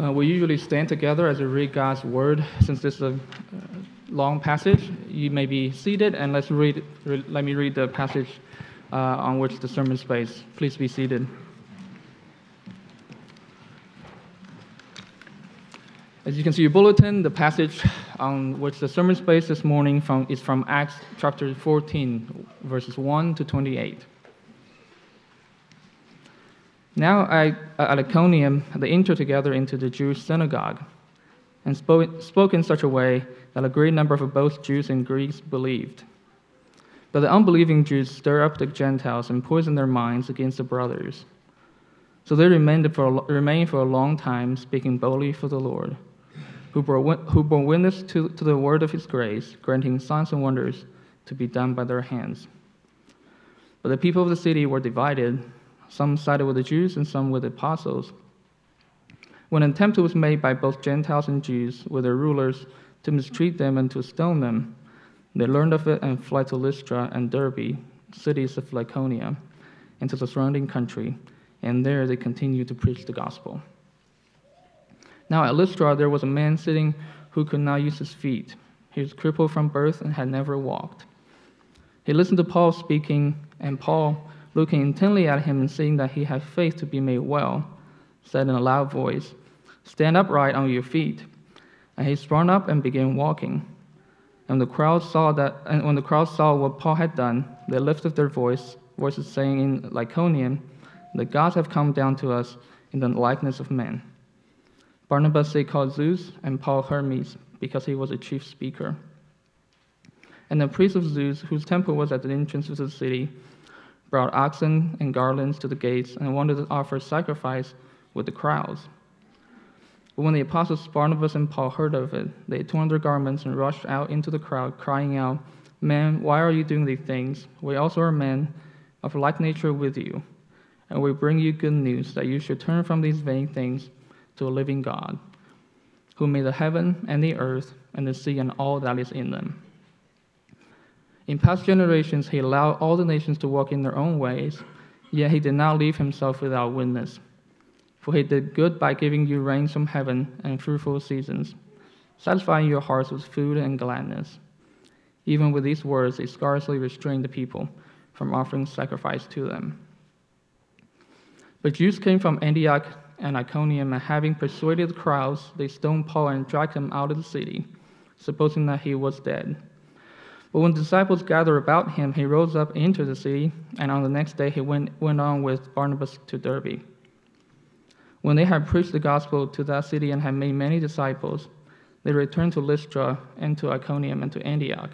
Uh, we usually stand together as we read God's word. Since this is a uh, long passage, you may be seated, and let's read. Re- let me read the passage uh, on which the sermon is based. Please be seated. As you can see your bulletin, the passage on which the sermon is based this morning from, is from Acts chapter 14, verses 1 to 28. Now I, uh, at Iconium, they entered together into the Jewish synagogue and spoke, spoke in such a way that a great number of both Jews and Greeks believed. But the unbelieving Jews stirred up the Gentiles and poisoned their minds against the brothers. So they remained for, remained for a long time, speaking boldly for the Lord, who bore, who bore witness to, to the word of his grace, granting signs and wonders to be done by their hands. But the people of the city were divided some sided with the Jews and some with the apostles. When an attempt was made by both Gentiles and Jews with their rulers to mistreat them and to stone them, they learned of it and fled to Lystra and Derbe, cities of Lycaonia, into the surrounding country, and there they continued to preach the gospel. Now at Lystra there was a man sitting who could not use his feet. He was crippled from birth and had never walked. He listened to Paul speaking, and Paul, looking intently at him and seeing that he had faith to be made well, said in a loud voice, Stand upright on your feet. And he sprang up and began walking. And the crowd saw that, and when the crowd saw what Paul had done, they lifted their voice, voices saying in Lycaonian, The gods have come down to us in the likeness of men. Barnabas they called Zeus, and Paul Hermes, because he was a chief speaker. And the priest of Zeus, whose temple was at the entrance of the city, brought oxen and garlands to the gates, and wanted to offer sacrifice with the crowds. But when the apostles Barnabas and Paul heard of it, they torn their garments and rushed out into the crowd, crying out, Men, why are you doing these things? We also are men of like nature with you, and we bring you good news that you should turn from these vain things to a living God, who made the heaven and the earth and the sea and all that is in them in past generations, he allowed all the nations to walk in their own ways, yet he did not leave himself without witness. For he did good by giving you rains from heaven and fruitful seasons, satisfying your hearts with food and gladness. Even with these words, he scarcely restrained the people from offering sacrifice to them. But Jews came from Antioch and Iconium, and having persuaded the crowds, they stoned Paul and dragged him out of the city, supposing that he was dead. But when the disciples gathered about him, he rose up into the city, and on the next day he went, went on with Barnabas to Derbe. When they had preached the gospel to that city and had made many disciples, they returned to Lystra and to Iconium and to Antioch,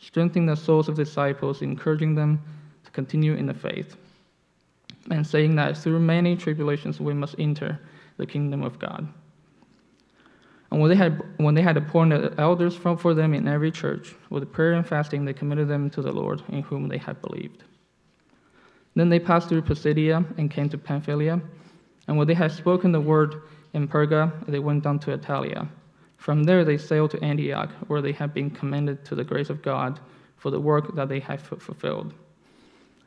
strengthening the souls of the disciples, encouraging them to continue in the faith, and saying that through many tribulations we must enter the kingdom of God. And when they had, when they had appointed elders from, for them in every church, with prayer and fasting, they committed them to the Lord in whom they had believed. Then they passed through Pisidia and came to Pamphylia. And when they had spoken the word in Perga, they went down to Attalia. From there they sailed to Antioch, where they had been commended to the grace of God for the work that they had fulfilled.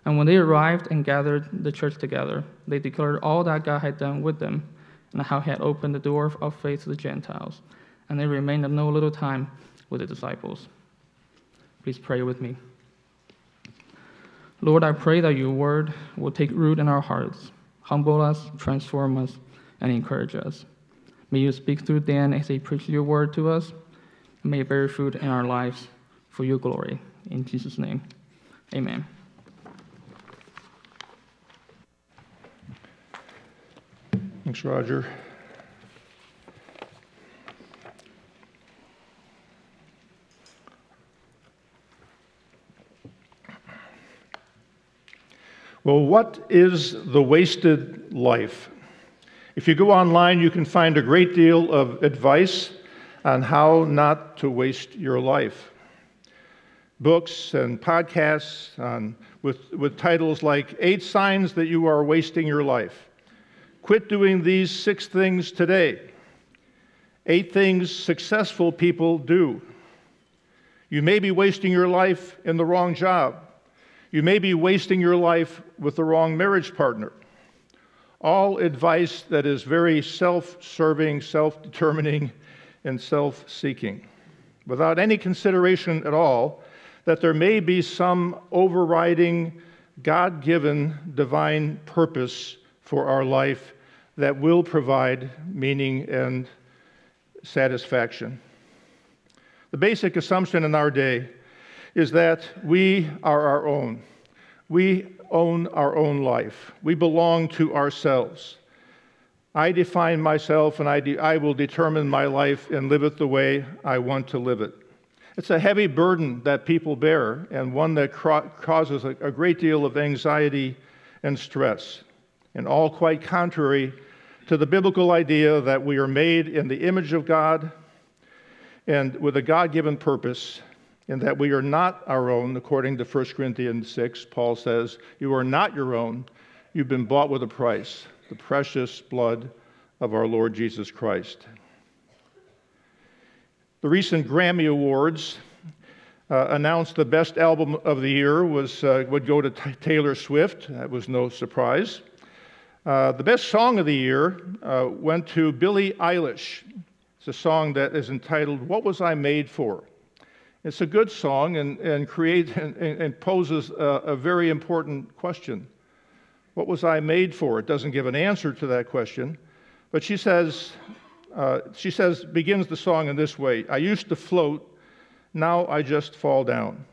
And when they arrived and gathered the church together, they declared all that God had done with them and how he had opened the door of faith to the Gentiles. And they remained no little time with the disciples. Please pray with me. Lord, I pray that your word will take root in our hearts, humble us, transform us, and encourage us. May you speak through Dan as he preaches your word to us, and may it bear fruit in our lives for your glory. In Jesus' name, amen. Thanks, Roger. Well, what is the wasted life? If you go online, you can find a great deal of advice on how not to waste your life. Books and podcasts on, with, with titles like Eight Signs That You Are Wasting Your Life Quit doing these six things today. Eight things successful people do. You may be wasting your life in the wrong job. You may be wasting your life with the wrong marriage partner. all advice that is very self serving, self determining, and self seeking, without any consideration at all that there may be some overriding, God given divine purpose for our life that will provide meaning and satisfaction. The basic assumption in our day is that we are our own. We own our own life. We belong to ourselves. I define myself and I, de- I will determine my life and live it the way I want to live it. It's a heavy burden that people bear and one that cro- causes a, a great deal of anxiety and stress, and all quite contrary to the biblical idea that we are made in the image of God and with a God given purpose and that we are not our own, according to 1 Corinthians 6. Paul says, You are not your own. You've been bought with a price, the precious blood of our Lord Jesus Christ. The recent Grammy Awards uh, announced the best album of the year was, uh, would go to t- Taylor Swift. That was no surprise. Uh, the best song of the year uh, went to Billie Eilish. It's a song that is entitled, What Was I Made For? It's a good song and, and, create, and, and poses a, a, very important question. What was I made for? It doesn't give an answer to that question, but she says, uh, she says, begins the song in this way I used to float, now I just fall down.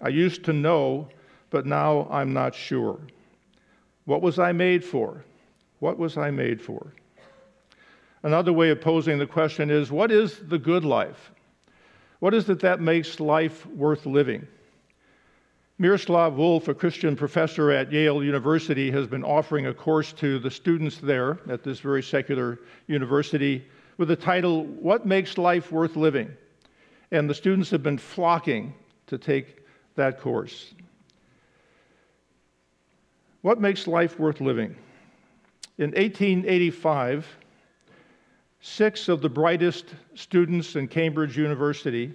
I used to know, but now I'm not sure. What was I made for? What was I made for? Another way of posing the question is what is the good life? What is it that makes life worth living? Miroslav Volf, a Christian professor at Yale University, has been offering a course to the students there at this very secular university with the title, What Makes Life Worth Living? And the students have been flocking to take that course. What makes life worth living? In 1885, six of the brightest students in Cambridge University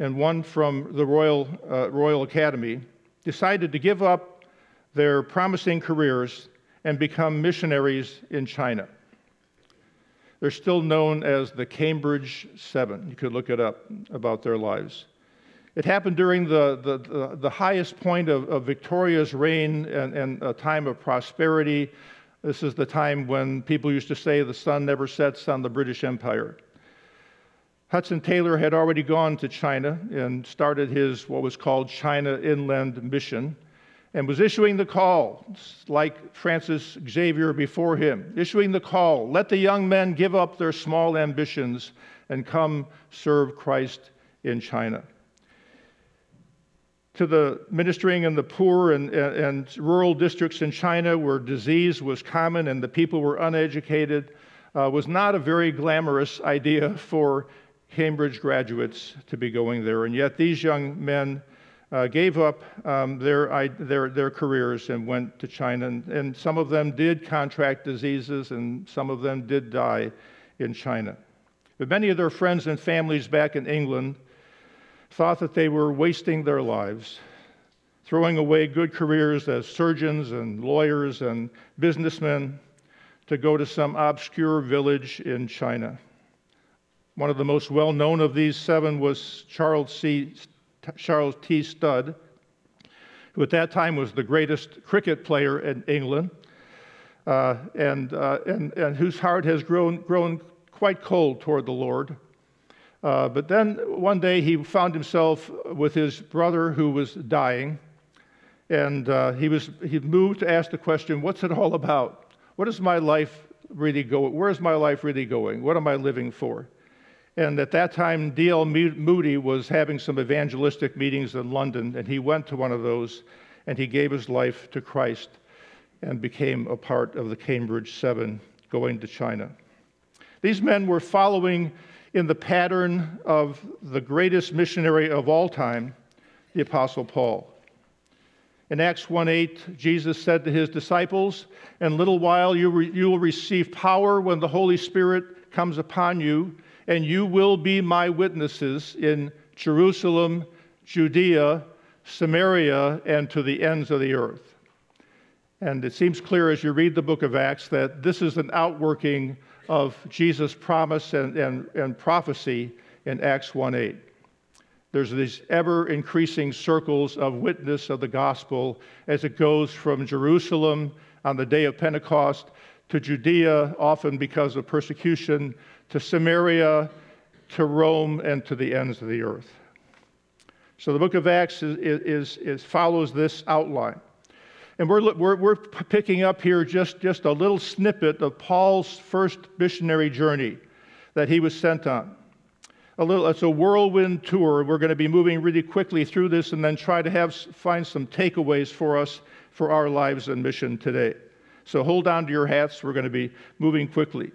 and one from the Royal, uh, Royal Academy decided to give up their promising careers and become missionaries in China. They're still known as the Cambridge Seven. You could look it up about their lives. It happened during the, the, the, the highest point of, of Victoria's reign and, and a time of prosperity this is the time when people used to say the sun never sets on the British Empire. Hudson Taylor had already gone to China and started his what was called China Inland Mission and was issuing the call, like Francis Xavier before him, issuing the call let the young men give up their small ambitions and come serve Christ in China to the ministering in the poor and, and, rural districts in China where disease was common and the people were uneducated uh, was not a very glamorous idea for Cambridge graduates to be going there. And yet these young men uh, gave up um, their, their, their careers and went to China. And, and some of them did contract diseases and some of them did die in China. But many of their friends and families back in England thought that they were wasting their lives, throwing away good careers as surgeons and lawyers and businessmen to go to some obscure village in China. One of the most well known of these seven was Charles, C, Charles T. Studd, who at that time was the greatest cricket player in England, uh, and, uh, and, and whose heart has grown, grown quite cold toward the Lord. Uh, but then one day he found himself with his brother who was dying, and uh, he was he moved to ask the question, "What's it all about? What is my life really going? Where is my life really going? What am I living for?" And at that time, D.L. Moody was having some evangelistic meetings in London, and he went to one of those, and he gave his life to Christ, and became a part of the Cambridge Seven, going to China. These men were following in the pattern of the greatest missionary of all time, the Apostle Paul. In Acts 1 8, Jesus said to his disciples, In a little while you, re- you will receive power when the Holy Spirit comes upon you, and you will be my witnesses in Jerusalem, Judea, Samaria, and to the ends of the earth. And it seems clear as you read the book of Acts that this is an outworking of Jesus' promise and, and, and prophecy in Acts 1 8. There's these ever increasing circles of witness of the gospel as it goes from Jerusalem on the day of Pentecost to Judea, often because of persecution, to Samaria, to Rome, and to the ends of the earth. So the book of Acts is, is, is follows this outline. And we're, we're, we're picking up here just, just a little snippet of Paul's first missionary journey that he was sent on. A little it's a whirlwind tour. We're going to be moving really quickly through this and then try to have find some takeaways for us for our lives and mission today. So hold on to your hats. We're going to be moving quickly.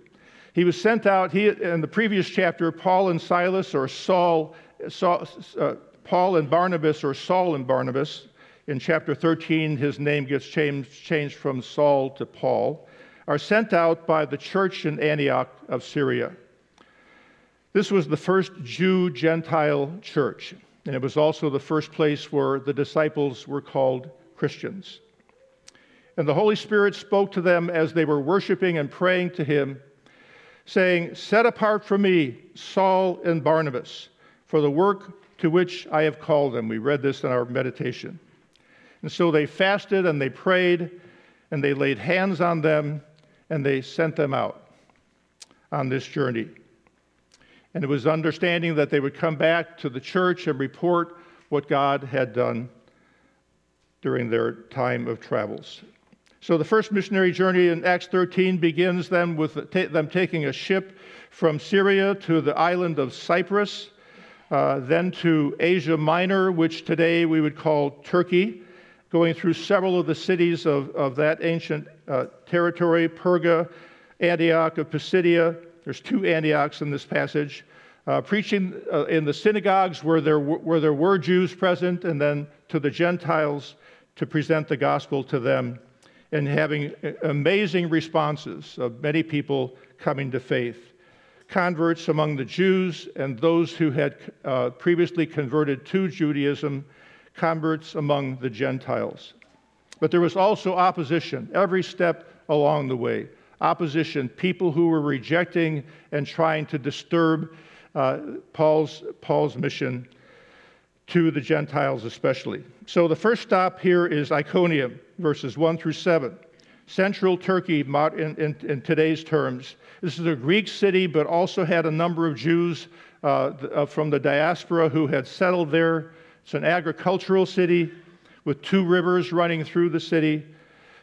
He was sent out he in the previous chapter paul and silas or saul, saul uh, paul and barnabas or saul and barnabas in chapter 13 his name gets changed, changed from saul to paul are sent out by the church in antioch of syria this was the first Jew Gentile church, and it was also the first place where the disciples were called Christians. And the Holy Spirit spoke to them as they were worshiping and praying to Him, saying, Set apart for me Saul and Barnabas for the work to which I have called them. We read this in our meditation. And so they fasted and they prayed and they laid hands on them and they sent them out on this journey. And it was understanding that they would come back to the church and report what God had done during their time of travels. So the first missionary journey in Acts 13 begins then with them taking a ship from Syria to the island of Cyprus, uh, then to Asia Minor, which today we would call Turkey, going through several of the cities of, of that ancient uh, territory Perga, Antioch of Pisidia, there's two Antiochs in this passage. Uh, preaching uh, in the synagogues where there, w- where there were Jews present, and then to the Gentiles to present the gospel to them, and having uh, amazing responses of many people coming to faith. Converts among the Jews and those who had uh, previously converted to Judaism, converts among the Gentiles. But there was also opposition every step along the way opposition, people who were rejecting and trying to disturb uh, Paul's, Paul's mission to the Gentiles, especially. So the first stop here is Iconium, verses 1 through 7. Central Turkey, in, in, in today's terms. This is a Greek city, but also had a number of Jews uh, uh from the diaspora who had settled there. It's an agricultural city with two rivers running through the city.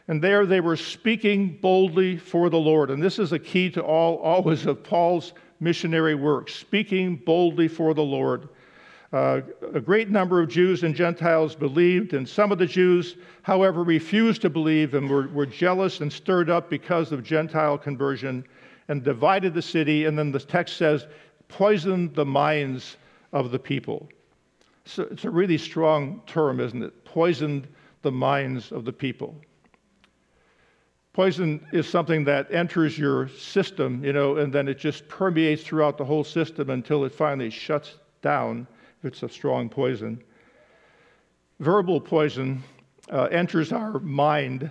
And there they were speaking boldly for the Lord. And this is a key to all, always of Paul's missionary work, speaking boldly for the Lord. Uh, a great number of Jews and Gentiles believed, and some of the Jews, however, refused to believe and were, were jealous and stirred up because of Gentile conversion and divided the city. And then the text says, poisoned the minds of the people. So it's a really strong term, isn't it? Poisoned the minds of the people. Poison is something that enters your system, you know, and then it just permeates throughout the whole system until it finally shuts down if it's a strong poison. Verbal poison uh, enters our mind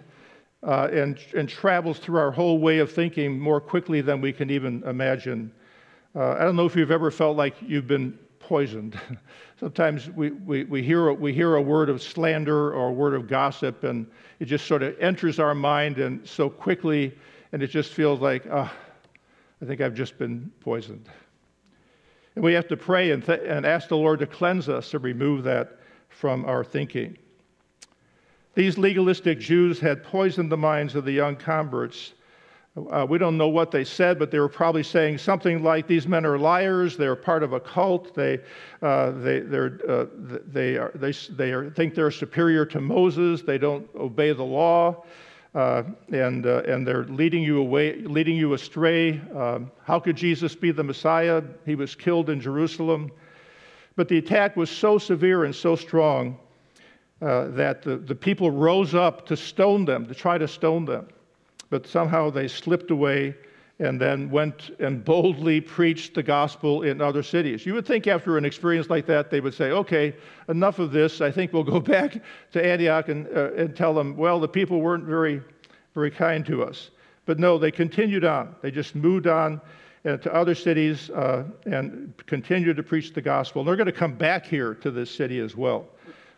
uh, and, and travels through our whole way of thinking more quickly than we can even imagine. Uh, I don't know if you've ever felt like you've been poisoned. Sometimes we, we, we, hear, we hear a word of slander or a word of gossip, and it just sort of enters our mind and so quickly, and it just feels like, oh, I think I've just been poisoned. And we have to pray and, th- and ask the Lord to cleanse us, to remove that from our thinking. These legalistic Jews had poisoned the minds of the young converts uh, we don't know what they said, but they were probably saying something like, These men are liars, they're part of a cult, they, uh, they, uh, they, are, they, they are, think they're superior to Moses, they don't obey the law, uh, and, uh, and they're leading you, away, leading you astray. Um, how could Jesus be the Messiah? He was killed in Jerusalem. But the attack was so severe and so strong uh, that the, the people rose up to stone them, to try to stone them but somehow they slipped away and then went and boldly preached the gospel in other cities. You would think after an experience like that, they would say, okay, enough of this. I think we'll go back to Antioch and, uh, and tell them, well, the people weren't very, very kind to us. But no, they continued on. They just moved on uh, to other cities uh, and continued to preach the gospel. And they're going to come back here to this city as well.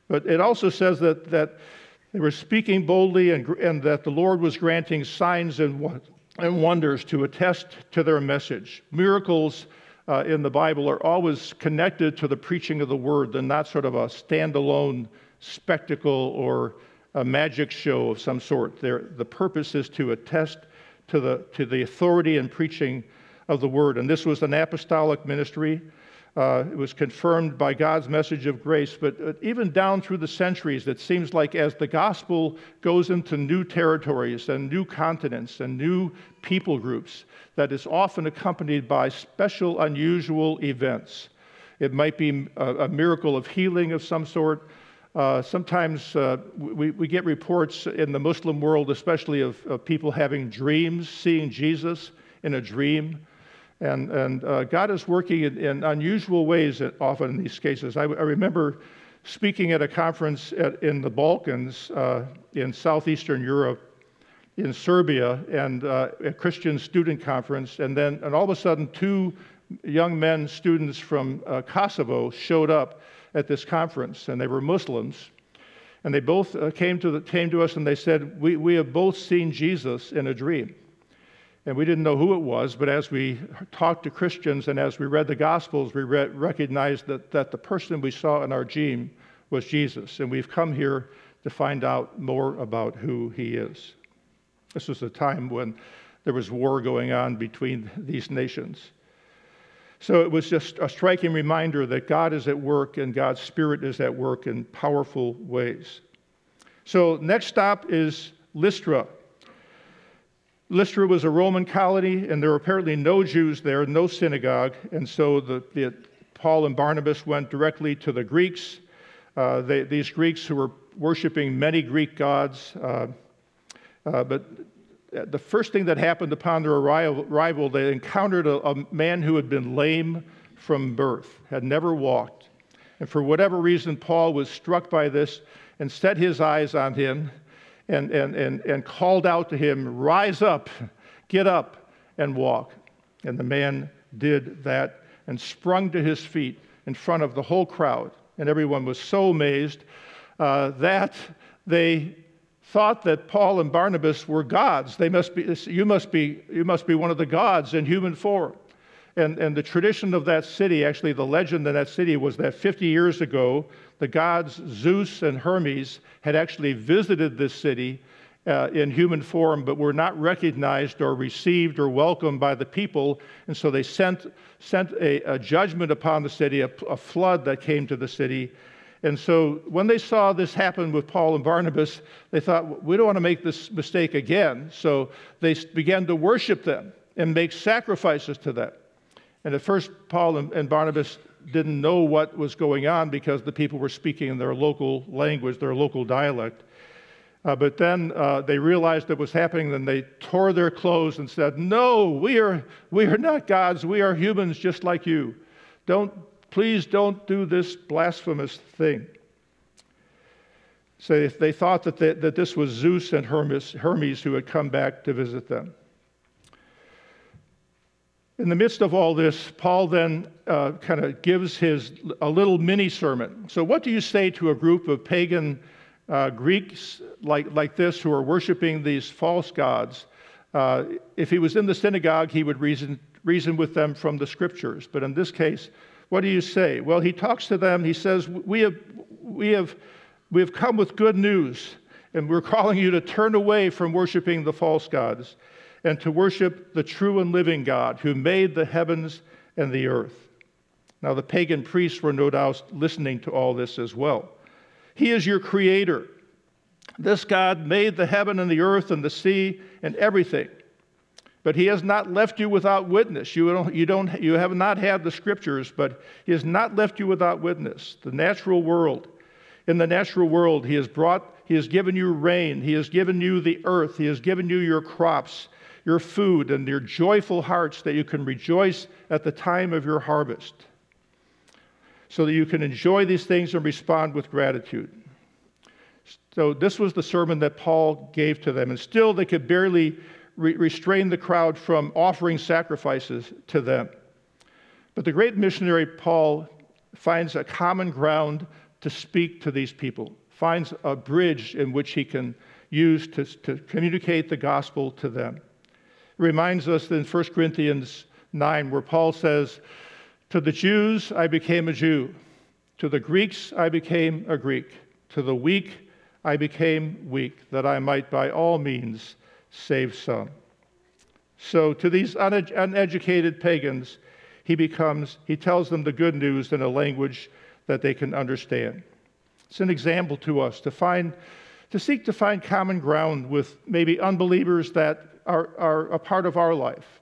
But it also says that, that they were speaking boldly and, and that the Lord was granting signs and, and wonders to attest to their message. Miracles uh, in the Bible are always connected to the preaching of the word. They're not sort of a standalone spectacle or a magic show of some sort. They're, the purpose is to attest to the, to the authority and preaching of the word. And this was an apostolic ministry. Uh, it was confirmed by God's message of grace, but uh, even down through the centuries, it seems like as the gospel goes into new territories and new continents and new people groups, that is often accompanied by special, unusual events. It might be a, a miracle of healing of some sort. Uh, sometimes uh, we, we get reports in the Muslim world, especially of, of people having dreams, seeing Jesus in a dream. And, and uh, God is working in, in, unusual ways often in these cases. I, I remember speaking at a conference at, in the Balkans uh, in southeastern Europe, in Serbia, and uh, a Christian student conference, and then and all of a sudden, two young men, students from uh, Kosovo, showed up at this conference, and they were Muslims. And they both uh, came, to the, came to us and they said, we, we have both seen Jesus in a dream. And we didn't know who it was, but as we talked to Christians and as we read the Gospels, we re- recognized that, that the person we saw in our dream was Jesus. And we've come here to find out more about who he is. This was a time when there was war going on between these nations. So it was just a striking reminder that God is at work and God's Spirit is at work in powerful ways. So, next stop is Lystra. Lystra was a Roman colony, and there were apparently no Jews there, no synagogue, and so the, the Paul and Barnabas went directly to the Greeks. Uh, they, these Greeks who were worshiping many Greek gods. Uh, uh, but the first thing that happened upon their arrival, they encountered a, a man who had been lame from birth, had never walked. And for whatever reason, Paul was struck by this and set his eyes on him and, and, and, and called out to him, Rise up, get up, and walk. And the man did that and sprung to his feet in front of the whole crowd. And everyone was so amazed uh, that they thought that Paul and Barnabas were gods. They must be, you, must be, you must be one of the gods in human form. And, and the tradition of that city, actually, the legend in that city was that 50 years ago, the gods Zeus and Hermes had actually visited this city uh, in human form, but were not recognized or received or welcomed by the people. And so they sent, sent a, a judgment upon the city, a, a flood that came to the city. And so when they saw this happen with Paul and Barnabas, they thought, we don't want to make this mistake again. So they began to worship them and make sacrifices to them. And at first, Paul and Barnabas didn't know what was going on because the people were speaking in their local language, their local dialect. Uh, but then uh, they realized what was happening, and they tore their clothes and said, No, we are, we are not gods. We are humans just like you. Don't, please don't do this blasphemous thing. So they thought that, they, that this was Zeus and Hermes, Hermes who had come back to visit them. In the midst of all this, Paul then uh, kind of gives his a little mini sermon. So, what do you say to a group of pagan uh, Greeks like, like this who are worshiping these false gods? Uh, if he was in the synagogue, he would reason, reason with them from the scriptures. But in this case, what do you say? Well, he talks to them. He says, We have, we have, we have come with good news, and we're calling you to turn away from worshiping the false gods and to worship the true and living God who made the heavens and the earth. Now, the pagan priests were no doubt listening to all this as well. He is your creator. This God made the heaven and the earth and the sea and everything. But he has not left you without witness. You, don't, you, don't, you have not had the scriptures, but he has not left you without witness. The natural world In the natural world, He has brought, He has given you rain, He has given you the earth, He has given you your crops, your food, and your joyful hearts that you can rejoice at the time of your harvest, so that you can enjoy these things and respond with gratitude. So, this was the sermon that Paul gave to them, and still they could barely re- restrain the crowd from offering sacrifices to them. But the great missionary Paul finds a common ground to speak to these people, finds a bridge in which he can use to, to communicate the gospel to them. Reminds us in 1 Corinthians 9, where Paul says, To the Jews I became a Jew, to the Greeks I became a Greek, to the weak I became weak, that I might by all means save some. So to these uneducated pagans, he becomes, he tells them the good news in a language that they can understand. It's an example to us to find, to seek to find common ground with maybe unbelievers that are, are a part of our life.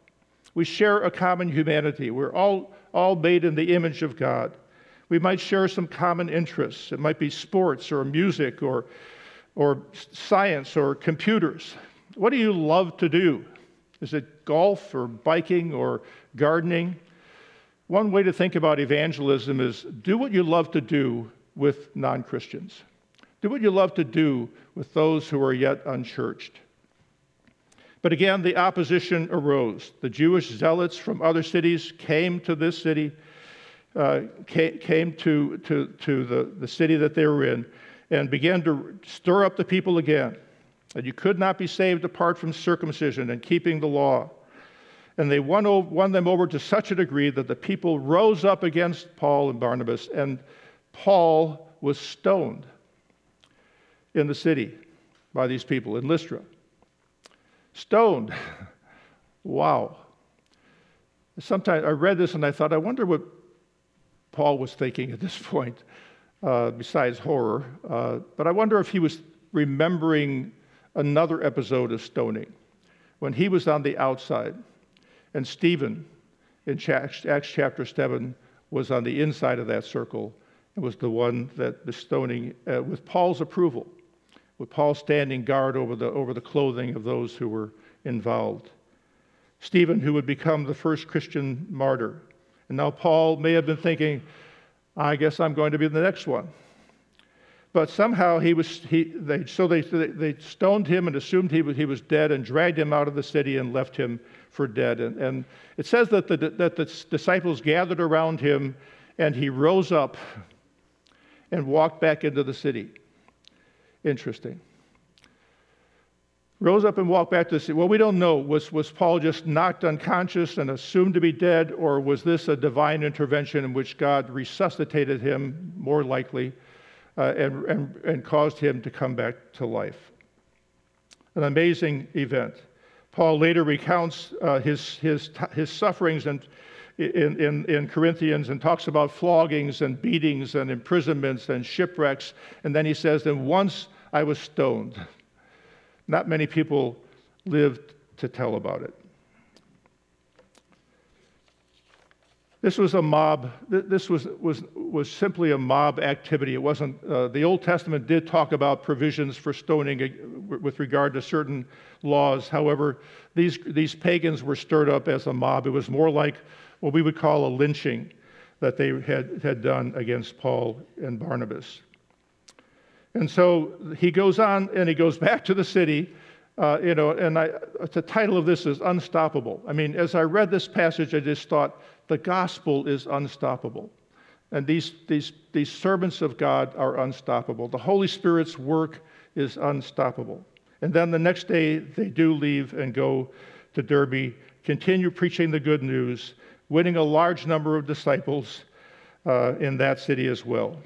We share a common humanity. We're all, all made in the image of God. We might share some common interests. It might be sports or music or, or science or computers. What do you love to do? Is it golf or biking or gardening? One way to think about evangelism is do what you love to do with non Christians. Do what you love to do with those who are yet unchurched. But again, the opposition arose. The Jewish zealots from other cities came to this city, uh, came to, to, to the, the city that they were in, and began to stir up the people again. That you could not be saved apart from circumcision and keeping the law. And they won, won them over to such a degree that the people rose up against Paul and Barnabas, and Paul was stoned in the city by these people in Lystra. Stoned. wow. Sometimes I read this and I thought, I wonder what Paul was thinking at this point, uh, besides horror. Uh, but I wonder if he was remembering another episode of stoning when he was on the outside and Stephen in Acts chapter 7 was on the inside of that circle and was the one that the stoning, uh, with Paul's approval, with Paul standing guard over the, over the clothing of those who were involved. Stephen, who would become the first Christian martyr. And now Paul may have been thinking, I guess I'm going to be the next one. But somehow he was, he, they, so they, they stoned him and assumed he was, he was dead and dragged him out of the city and left him for dead. And, and it says that the, that the disciples gathered around him and he rose up and walked back into the city. Interesting. Rose up and walked back to the city. Well, we don't know. Was, was Paul just knocked unconscious and assumed to be dead, or was this a divine intervention in which God resuscitated him, more likely? uh, and, and, and caused him to come back to life. An amazing event. Paul later recounts uh, his, his, his sufferings in, in, in Corinthians and talks about floggings and beatings and imprisonments and shipwrecks. And then he says, And once I was stoned. Not many people lived to tell about it. This was a mob, this was, was, was simply a mob activity. It wasn't, uh, the Old Testament did talk about provisions for stoning with regard to certain laws. However, these, these pagans were stirred up as a mob. It was more like what we would call a lynching that they had, had done against Paul and Barnabas. And so he goes on and he goes back to the city. Uh, you know, and I, the title of this is Unstoppable. I mean, as I read this passage, I just thought, the gospel is unstoppable. And these, these, these servants of God are unstoppable. The Holy Spirit's work is unstoppable. And then the next day, they do leave and go to Derbe, continue preaching the good news, winning a large number of disciples uh, in that city as well.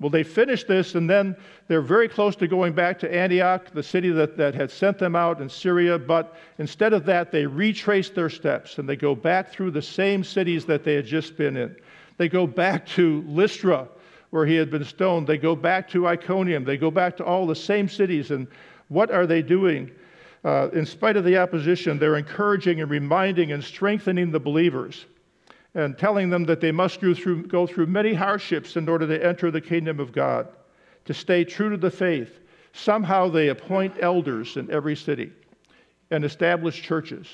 Well, they finish this, and then they're very close to going back to Antioch, the city that, that had sent them out in Syria. But instead of that, they retrace their steps and they go back through the same cities that they had just been in. They go back to Lystra, where he had been stoned. They go back to Iconium. They go back to all the same cities. And what are they doing? Uh, in spite of the opposition, they're encouraging and reminding and strengthening the believers and telling them that they must go through, go through many hardships in order to enter the kingdom of God, to stay true to the faith, somehow they appoint elders in every city and establish churches.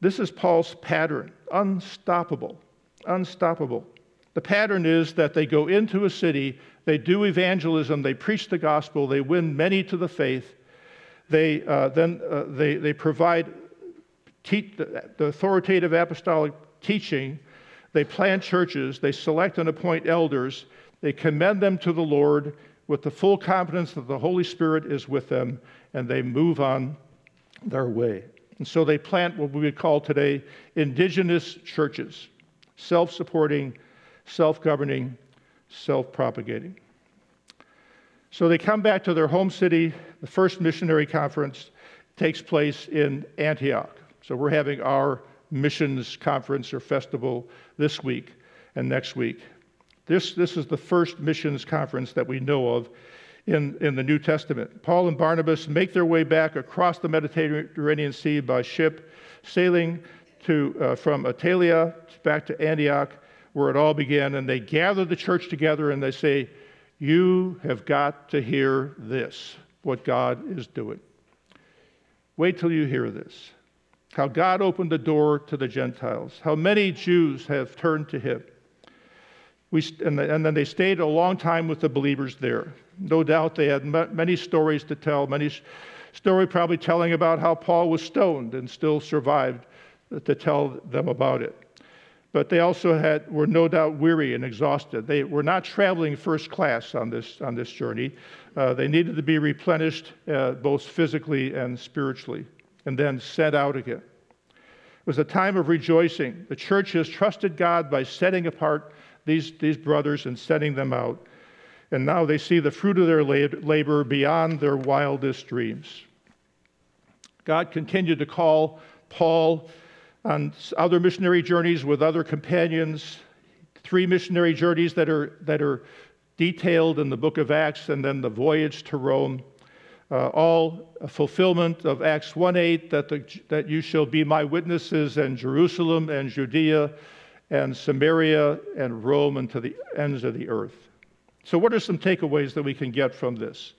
This is Paul's pattern unstoppable, unstoppable. The pattern is that they go into a city, they do evangelism, they preach the gospel, they win many to the faith. They uh, then uh, they, they provide te- the authoritative apostolic teaching. They plant churches, they select and appoint elders, they commend them to the Lord with the full confidence that the Holy Spirit is with them, and they move on their way. And so they plant what we would call today indigenous churches, self supporting, self governing, self propagating. So they come back to their home city. The first missionary conference takes place in Antioch. So we're having our missions conference or festival this week and next week. This, this is the first missions conference that we know of in, in the New Testament. Paul and Barnabas make their way back across the Mediterranean Sea by ship, sailing to, uh, from Attalia back to Antioch, where it all began. And they gather the church together and they say, You have got to hear this, what God is doing. Wait till you hear this. How God opened the door to the Gentiles, how many Jews have turned to Him. We, and, the, and, then they stayed a long time with the believers there. No doubt they had many stories to tell, many story probably telling about how Paul was stoned and still survived to tell them about it. But they also had, were no doubt weary and exhausted. They were not traveling first class on this, on this journey. Uh, they needed to be replenished uh, both physically and spiritually, and then set out again. It was a time of rejoicing. The church has trusted God by setting apart these, these brothers and sending them out. And now they see the fruit of their labor beyond their wildest dreams. God continued to call Paul on other missionary journeys with other companions, three missionary journeys that are, that are detailed in the book of Acts, and then the voyage to Rome. Uh, all fulfillment of Acts 1:8 that, that you shall be my witnesses in Jerusalem and Judea and Samaria and Rome and to the ends of the earth. So, what are some takeaways that we can get from this?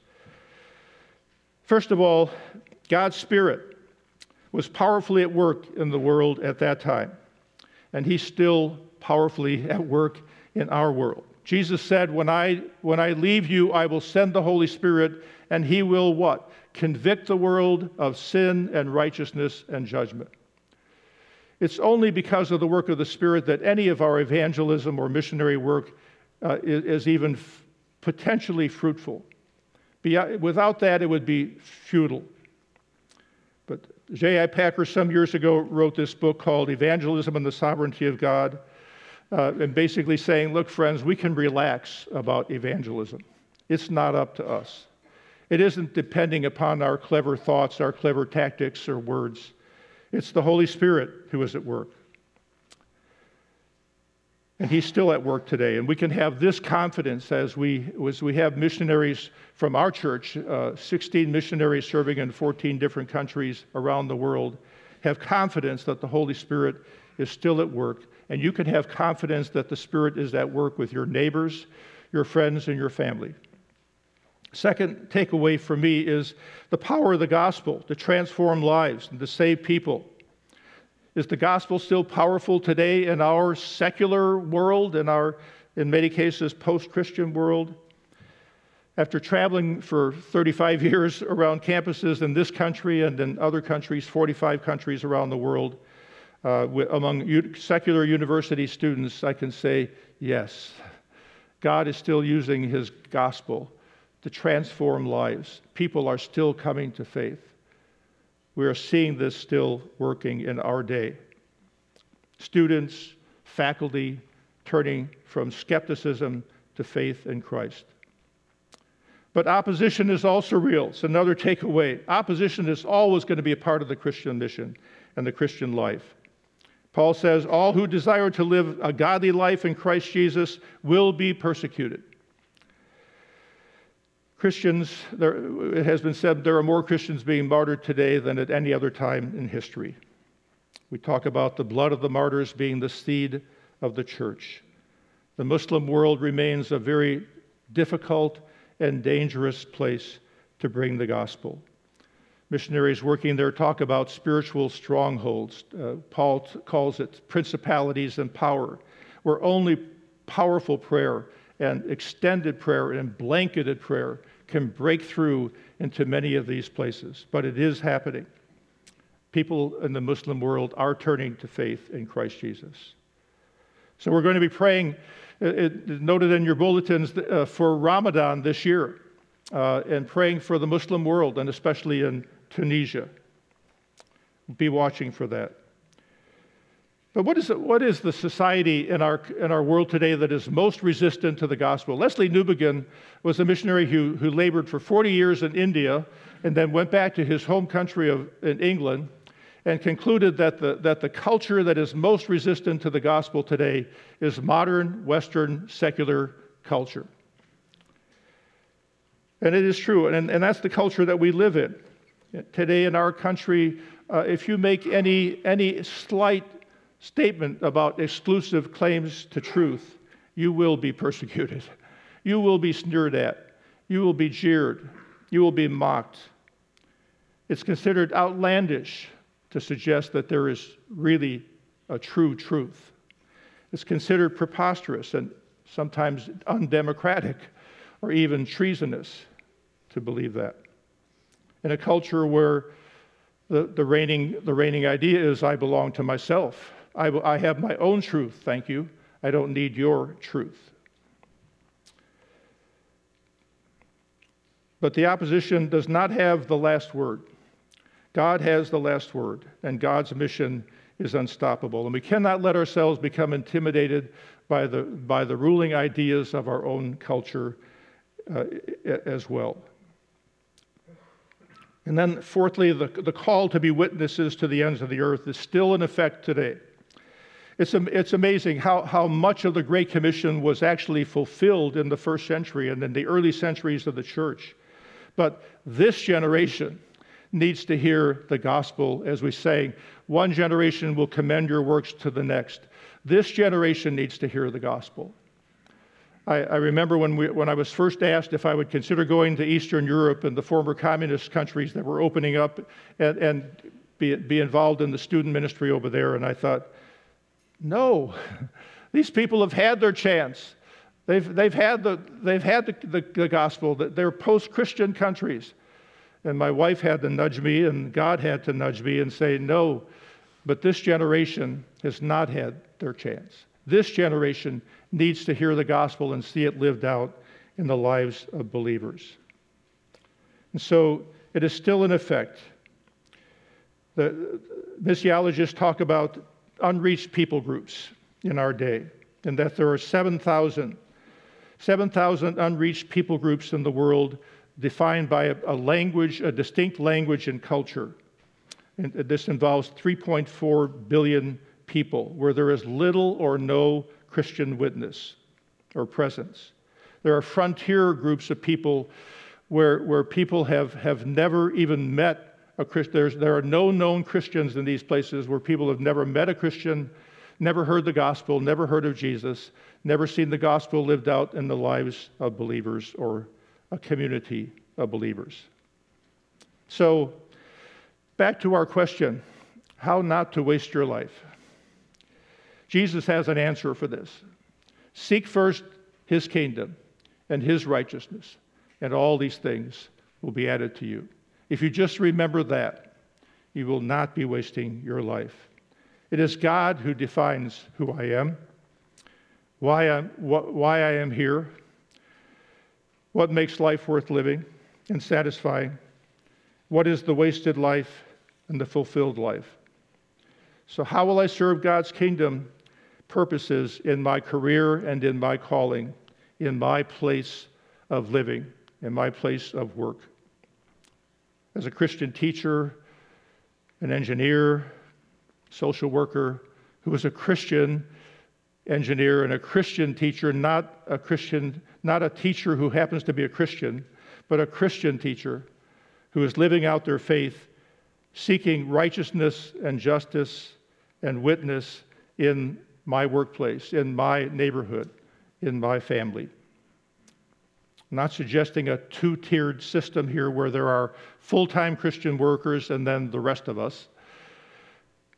First of all, God's Spirit was powerfully at work in the world at that time, and He's still powerfully at work in our world. Jesus said, when I, when I leave you, I will send the Holy Spirit, and He will what? Convict the world of sin and righteousness and judgment. It's only because of the work of the Spirit that any of our evangelism or missionary work uh, is, is, even f- potentially fruitful. without that, it would be futile. But J.I. Packer, some years ago, wrote this book called Evangelism and the Sovereignty of God, uh, and basically saying, look, friends, we can relax about evangelism. It's not up to us. It isn't depending upon our clever thoughts, our clever tactics, or words. It's the Holy Spirit who is at work. And he's still at work today. And we can have this confidence as we, as we have missionaries from our church, uh, 16 missionaries serving in 14 different countries around the world, have confidence that the Holy Spirit is still at work. And you can have confidence that the Spirit is at work with your neighbors, your friends, and your family. Second takeaway for me is the power of the gospel to transform lives and to save people. Is the gospel still powerful today in our secular world, in our, in many cases, post Christian world? After traveling for 35 years around campuses in this country and in other countries, 45 countries around the world, uh, among secular university students, I can say yes, God is still using his gospel to transform lives. People are still coming to faith. We are seeing this still working in our day. Students, faculty turning from skepticism to faith in Christ. But opposition is also real. It's another takeaway. Opposition is always going to be a part of the Christian mission and the Christian life. Paul says, All who desire to live a godly life in Christ Jesus will be persecuted. Christians, there, it has been said there are more Christians being martyred today than at any other time in history. We talk about the blood of the martyrs being the seed of the church. The Muslim world remains a very difficult and dangerous place to bring the gospel. Missionaries working there talk about spiritual strongholds. Uh, Paul t- calls it principalities and power, where only powerful prayer and extended prayer and blanketed prayer can break through into many of these places. But it is happening. People in the Muslim world are turning to faith in Christ Jesus. So we're going to be praying, uh, it, noted in your bulletins, uh, for Ramadan this year, uh, and praying for the Muslim world, and especially in Tunisia. Be watching for that. But what is, what is the society in our, in our world today that is most resistant to the gospel? Lesslie Newbigin was a missionary who, who labored for 40 years in India and then went back to his home country of, in England and concluded that the, that the culture that is most resistant to the gospel today is modern, Western, secular culture. And it is true, and, and that's the culture that we live in. Today in our country, uh, if you make any, any slight statement about exclusive claims to truth, you will be persecuted. You will be sneered at. You will be jeered. You will be mocked. It's considered outlandish to suggest that there is really a true truth. It's considered preposterous and sometimes undemocratic or even treasonous to believe that. In a culture where the, the, reigning, the reigning idea is I belong to myself, I, I have my own truth, thank you. I don't need your truth. But the opposition does not have the last word. God has the last word, and God's mission is unstoppable. And we cannot let ourselves become intimidated by the, by the ruling ideas of our own culture uh, as well. And then, fourthly, the, the call to be witnesses to the ends of the earth is still in effect today. It's, it's amazing how, how much of the Great Commission was actually fulfilled in the first century and in the early centuries of the church. But this generation needs to hear the gospel as we say, one generation will commend your works to the next. This generation needs to hear the gospel. I, I remember when, we, when I was first asked if I would consider going to Eastern Europe and the former communist countries that were opening up and, and be, be involved in the student ministry over there, and I thought, no, these people have had their chance. They've, they've had, the, they've had the, the, the gospel. They're post Christian countries. And my wife had to nudge me, and God had to nudge me and say, No, but this generation has not had their chance. This generation needs to hear the gospel and see it lived out in the lives of believers. And so it is still in effect. The missiologists talk about unreached people groups in our day, and that there are 7,000 7,000 unreached people groups in the world defined by a, a, language, a distinct language and culture. And uh, this involves 3.4 billion people where there is little or no Christian witness or presence. There are frontier groups of people where, where people have, have never even met a Christ, there are no known Christians in these places where people have never met a Christian, never heard the gospel, never heard of Jesus, never seen the gospel lived out in the lives of believers or a community of believers. So, back to our question how not to waste your life. Jesus has an answer for this. Seek first his kingdom and his righteousness, and all these things will be added to you. If you just remember that, you will not be wasting your life. It is God who defines who I am, why, I'm, wh- why I am here, what makes life worth living and satisfying, what is the wasted life and the fulfilled life. So, how will I serve God's kingdom purposes in my career and in my calling, in my place of living, in my place of work? as a Christian teacher, an engineer, social worker, who was a Christian engineer and a Christian teacher, not a Christian, not a teacher who happens to be a Christian, but a Christian teacher who is living out their faith, seeking righteousness and justice and witness in my workplace, in my neighborhood, in my family. I'm not suggesting a two tiered system here where there are full time Christian workers and then the rest of us.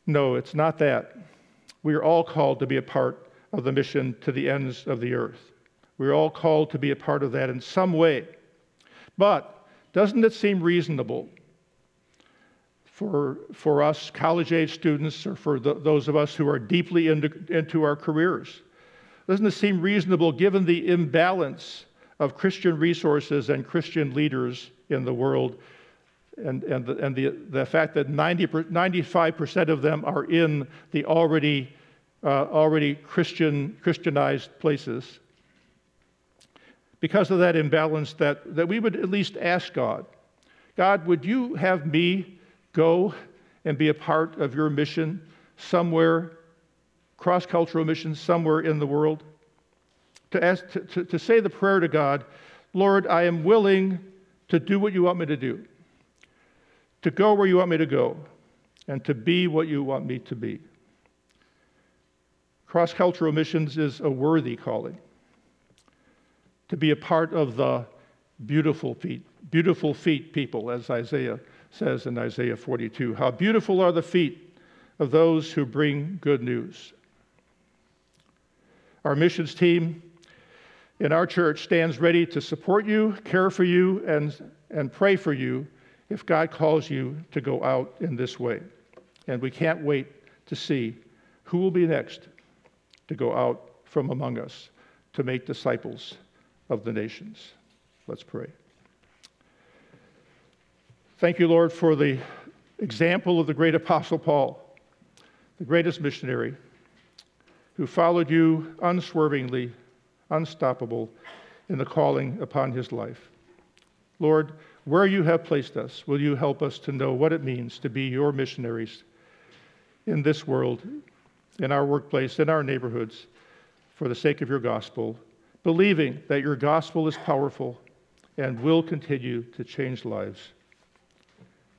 No, it's not that. We are all called to be a part of the mission to the ends of the earth. We're all called to be a part of that in some way. But doesn't it seem reasonable for, for us college age students or for the, those of us who are deeply into, into our careers? Doesn't it seem reasonable given the imbalance of Christian resources and Christian leaders in the world and, and, the, and the, the fact that 90, 95% of them are in the already, uh, already Christian, Christianized places? because of that imbalance that, that we would at least ask God, God, would you have me go and be a part of your mission somewhere, cross cultural mission somewhere in the world? To, ask, to, to, to say the prayer to God, Lord, I am willing to do what you want me to do, to go where you want me to go, and to be what you want me to be. Cross cultural missions is a worthy calling to be a part of the beautiful feet, beautiful feet people, as Isaiah says in Isaiah 42. How beautiful are the feet of those who bring good news. Our missions team in our church stands ready to support you, care for you, and, and pray for you if God calls you to go out in this way. And we can't wait to see who will be next to go out from among us to make disciples of the nations. Let's pray. Thank you, Lord, for the example of the great Apostle Paul, the greatest missionary, who followed you unswervingly, unstoppable in the calling upon his life. Lord, where you have placed us, will you help us to know what it means to be your missionaries in this world, in our workplace, in our neighborhoods, for the sake of your gospel believing that your gospel is powerful and will continue to change lives.